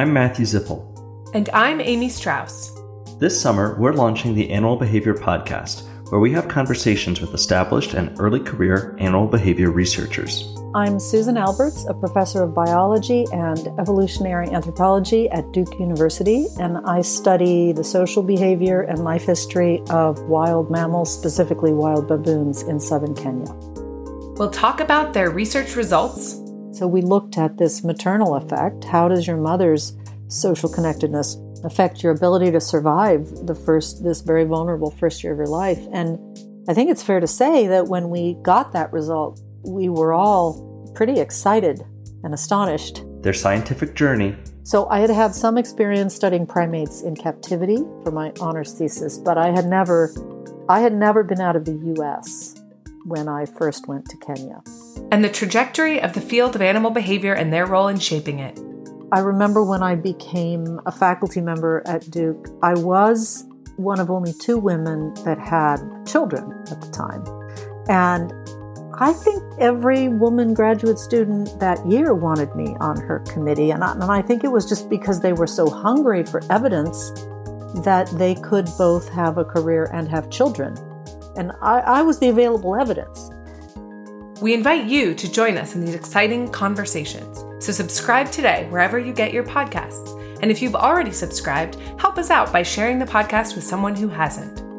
I'm Matthew Zipple. And I'm Amy Strauss. This summer, we're launching the Animal Behavior Podcast, where we have conversations with established and early career animal behavior researchers. I'm Susan Alberts, a professor of biology and evolutionary anthropology at Duke University, and I study the social behavior and life history of wild mammals, specifically wild baboons in southern Kenya. We'll talk about their research results. So, we looked at this maternal effect. How does your mother's social connectedness affect your ability to survive the first, this very vulnerable first year of your life? And I think it's fair to say that when we got that result, we were all pretty excited and astonished. Their scientific journey. So, I had had some experience studying primates in captivity for my honors thesis, but I had never, I had never been out of the U.S when I first went to Kenya. And the trajectory of the field of animal behavior and their role in shaping it. I remember when I became a faculty member at Duke, I was one of only two women that had children at the time. And I think every woman graduate student that year wanted me on her committee. And I, and I think it was just because they were so hungry for evidence that they could both have a career and have children and I, I was the available evidence. We invite you to join us in these exciting conversations. So subscribe today wherever you get your podcasts. And if you've already subscribed, help us out by sharing the podcast with someone who hasn't.